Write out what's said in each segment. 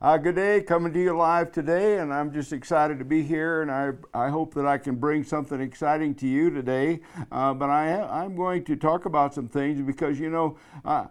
Uh, good day, coming to you live today, and I'm just excited to be here, and I, I hope that I can bring something exciting to you today. Uh, but I, I'm going to talk about some things because, you know, uh,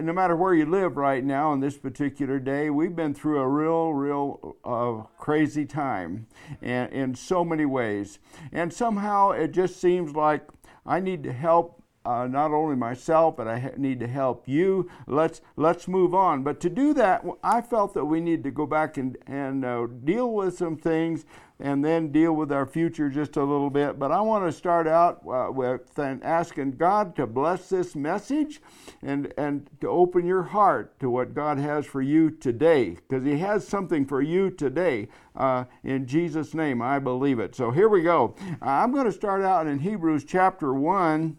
no matter where you live right now on this particular day, we've been through a real, real uh, crazy time in, in so many ways. And somehow it just seems like I need to help uh, not only myself, but I need to help you. Let's let's move on. But to do that, I felt that we need to go back and and uh, deal with some things, and then deal with our future just a little bit. But I want to start out uh, with asking God to bless this message, and and to open your heart to what God has for you today, because He has something for you today. Uh, in Jesus' name, I believe it. So here we go. I'm going to start out in Hebrews chapter one.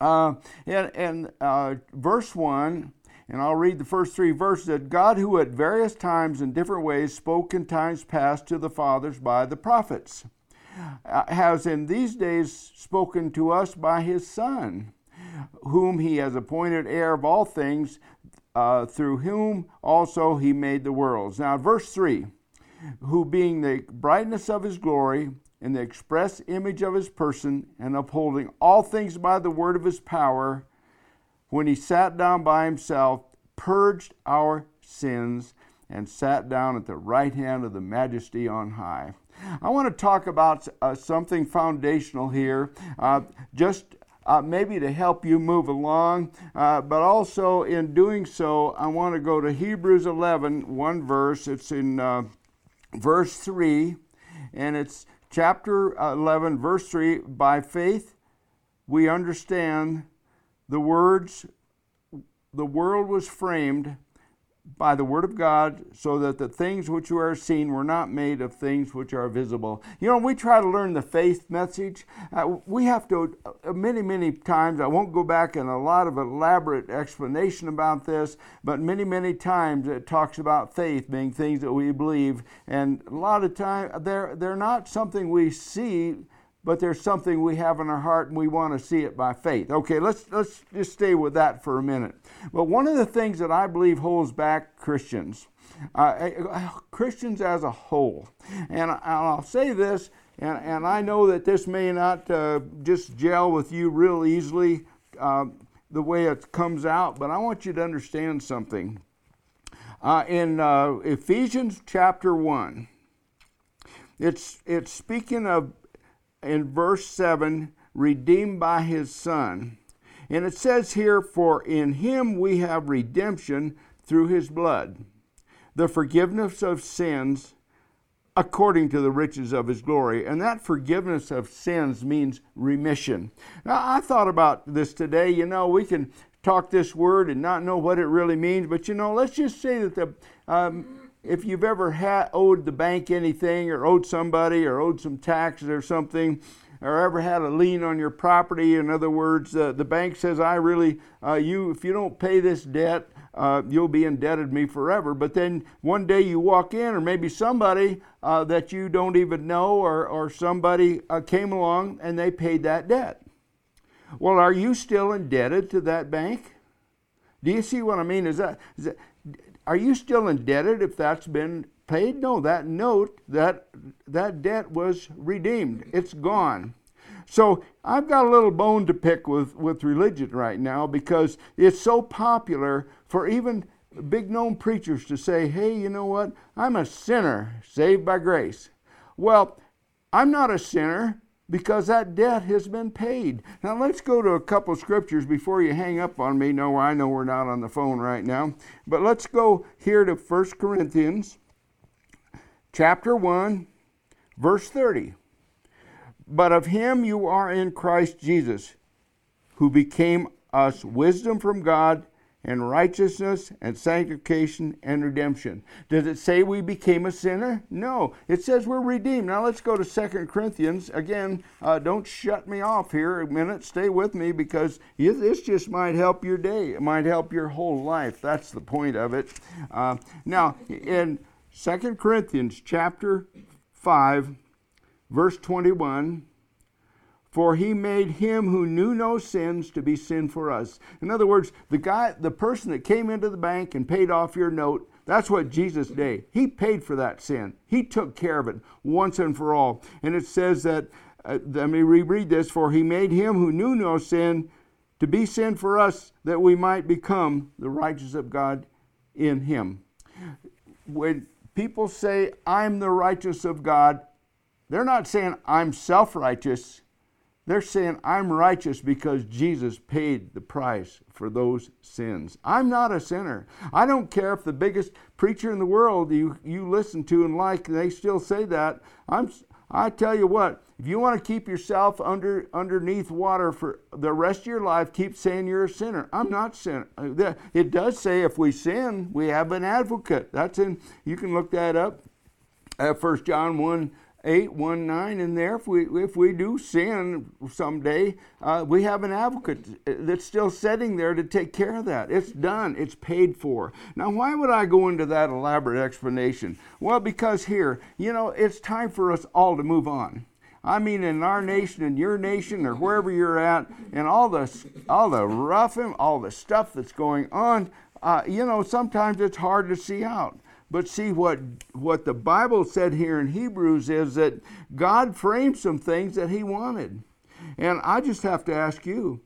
Uh, and and uh, verse 1, and I'll read the first three verses that God, who at various times in different ways spoke in times past to the fathers by the prophets, uh, has in these days spoken to us by his Son, whom he has appointed heir of all things, uh, through whom also he made the worlds. Now, verse 3 who being the brightness of his glory in the express image of his person, and upholding all things by the word of his power, when he sat down by himself, purged our sins, and sat down at the right hand of the majesty on high. I want to talk about uh, something foundational here, uh, just uh, maybe to help you move along, uh, but also in doing so, I want to go to Hebrews 11, one verse. It's in uh, verse 3, and it's chapter 11, verse 3 By faith we understand the words, the world was framed by the word of God, so that the things which you are seen were not made of things which are visible. You know, we try to learn the faith message. Uh, we have to, uh, many, many times, I won't go back in a lot of elaborate explanation about this, but many, many times it talks about faith being things that we believe. And a lot of time, they're, they're not something we see but there's something we have in our heart and we want to see it by faith. Okay, let's let's just stay with that for a minute. But one of the things that I believe holds back Christians, uh, uh Christians as a whole, and I'll say this, and, and I know that this may not uh, just gel with you real easily uh, the way it comes out, but I want you to understand something. Uh, in uh, Ephesians chapter 1, it's, it's speaking of in verse 7 redeemed by his Son. And it says here, For in him we have redemption through his blood, the forgiveness of sins according to the riches of his glory. And that forgiveness of sins means remission. Now, I thought about this today. You know, we can talk this word and not know what it really means, but you know, let's just say that the. Um, if you've ever had, owed the bank anything or owed somebody or owed some taxes or something, or ever had a lien on your property, in other words, uh, the bank says, I really, uh, you, if you don't pay this debt, uh, you'll be indebted me forever. But then one day you walk in, or maybe somebody uh, that you don't even know, or, or somebody uh, came along and they paid that debt. Well, are you still indebted to that bank? Do you see what I mean? Is that, is that are you still indebted if that's been paid? No, that note, that, that debt was redeemed. It's gone. So I've got a little bone to pick with, with religion right now because it's so popular for even big known preachers to say, hey, you know what? I'm a sinner saved by grace. Well, I'm not a sinner because that debt has been paid. Now let's go to a couple scriptures before you hang up on me. No, I know we're not on the phone right now, but let's go here to 1 Corinthians chapter 1 verse 30. But of him you are in Christ Jesus, who became us wisdom from God and righteousness and sanctification and redemption. Does it say we became a sinner? No. It says we're redeemed. Now let's go to Second Corinthians. Again, uh, don't shut me off here a minute. Stay with me because this just might help your day. It might help your whole life. That's the point of it. Uh, now, in Second Corinthians chapter 5, verse 21, for he made him who knew no sins to be sin for us. In other words, the guy, the person that came into the bank and paid off your note, That's what Jesus did. He paid for that sin. He took care of it once and for all. And it says that, uh, let me reread this, for he made him who knew no sin to be sin for us that we might become the righteousness of God in him. When people say, I'm the righteous of God, they're not saying I'm self righteous. They're saying I'm righteous because Jesus paid the price for those sins. I'm not a sinner. I don't care if the biggest preacher in the world you, you listen to and like, they still say that. I'm, I tell you what, if you want to keep yourself under underneath water for the rest of your life, keep saying you're a sinner. I'm not sinner. It does say if we sin, we have an advocate. That's in. You can look that up. Uh, First John one 8, 1, 9 in there. If we, if we do sin someday, uh, we have an advocate that's still sitting there to take care of that. It's done, it's paid for. Now, why would I go into that elaborate explanation? Well, because here, you know, it's time for us all to move on. I mean, in our nation, in your nation, or wherever you're at, and all the all the roughing, all the stuff that's going on, uh, you know, sometimes it's hard to see out. But see what what the Bible said here in Hebrews is that God framed some things that He wanted, and I just have to ask you,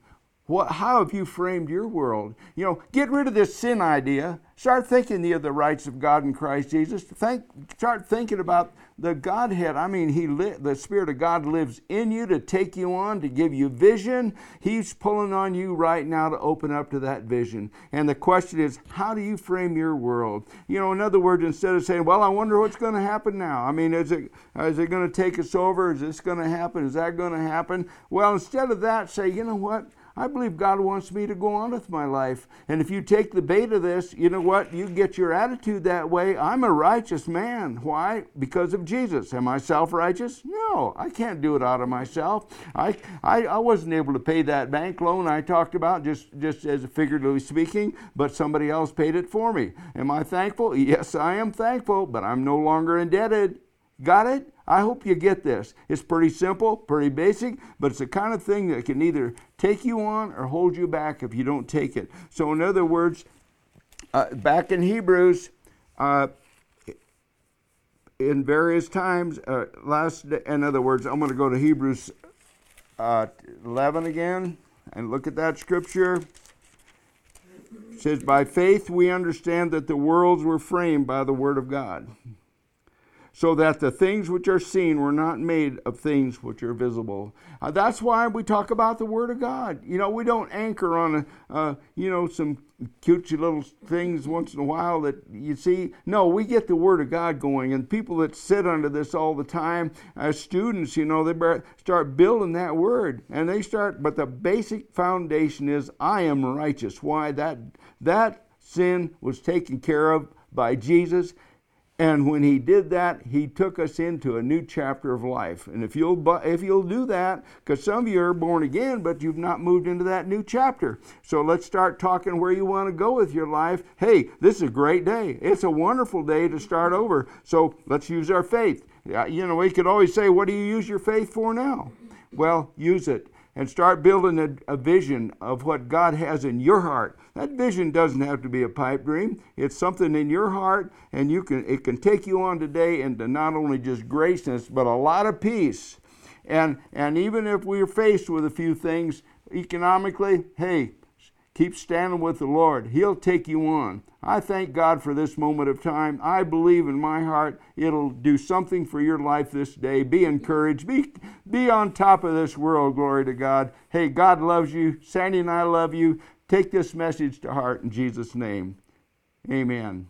what, how have you framed your world? You know, get rid of this sin idea. Start thinking of the rights of God in Christ Jesus. Think, start thinking about the Godhead. I mean, He li- the Spirit of God lives in you to take you on, to give you vision. He's pulling on you right now to open up to that vision. And the question is, how do you frame your world? You know, in other words, instead of saying, "Well, I wonder what's going to happen now," I mean, is it is it going to take us over? Is this going to happen? Is that going to happen? Well, instead of that, say, you know what? I believe God wants me to go on with my life. And if you take the bait of this, you know what? You get your attitude that way. I'm a righteous man. Why? Because of Jesus. Am I self righteous? No, I can't do it out of myself. I, I, I wasn't able to pay that bank loan I talked about, just, just as figuratively speaking, but somebody else paid it for me. Am I thankful? Yes, I am thankful, but I'm no longer indebted. Got it? I hope you get this. It's pretty simple, pretty basic, but it's the kind of thing that can either take you on or hold you back if you don't take it. So, in other words, uh, back in Hebrews, uh, in various times, uh, last, in other words, I'm going to go to Hebrews uh, 11 again and look at that scripture. It says, By faith we understand that the worlds were framed by the word of God so that the things which are seen were not made of things which are visible. Uh, that's why we talk about the Word of God. You know, we don't anchor on, a, uh, you know, some cutesy little things once in a while that you see. No, we get the Word of God going, and people that sit under this all the time, as students, you know, they start building that Word, and they start. But the basic foundation is, I am righteous. Why that that sin was taken care of by Jesus and when he did that, he took us into a new chapter of life. And if you'll if you'll do that, because some of you are born again, but you've not moved into that new chapter. So let's start talking where you want to go with your life. Hey, this is a great day. It's a wonderful day to start over. So let's use our faith. You know, we could always say, what do you use your faith for now? Well, use it and start building a, a, vision of what God has in your heart. That vision doesn't have to be a pipe dream. It's something in your heart, and you can it can take you on today into not only just graceness, but a lot of peace. And and even if we're faced with a few things economically, hey, keep standing with the Lord. He'll take you on. I thank God for this moment of time. I believe in my heart it'll do something for your life this day. Be encouraged. Be, be on top of this world. Glory to God. Hey, God loves you. Sandy and I love you. Take this message to heart in Jesus' name. Amen.